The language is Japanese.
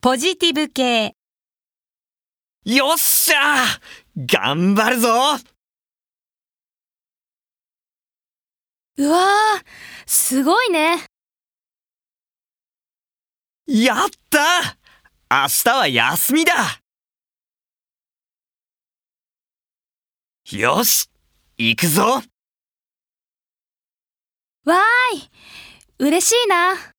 ポジティブ系。よっしゃ頑張るぞ！うわー、すごいね。やった明日は休みだ！よし行くぞ！わーい、嬉しいな。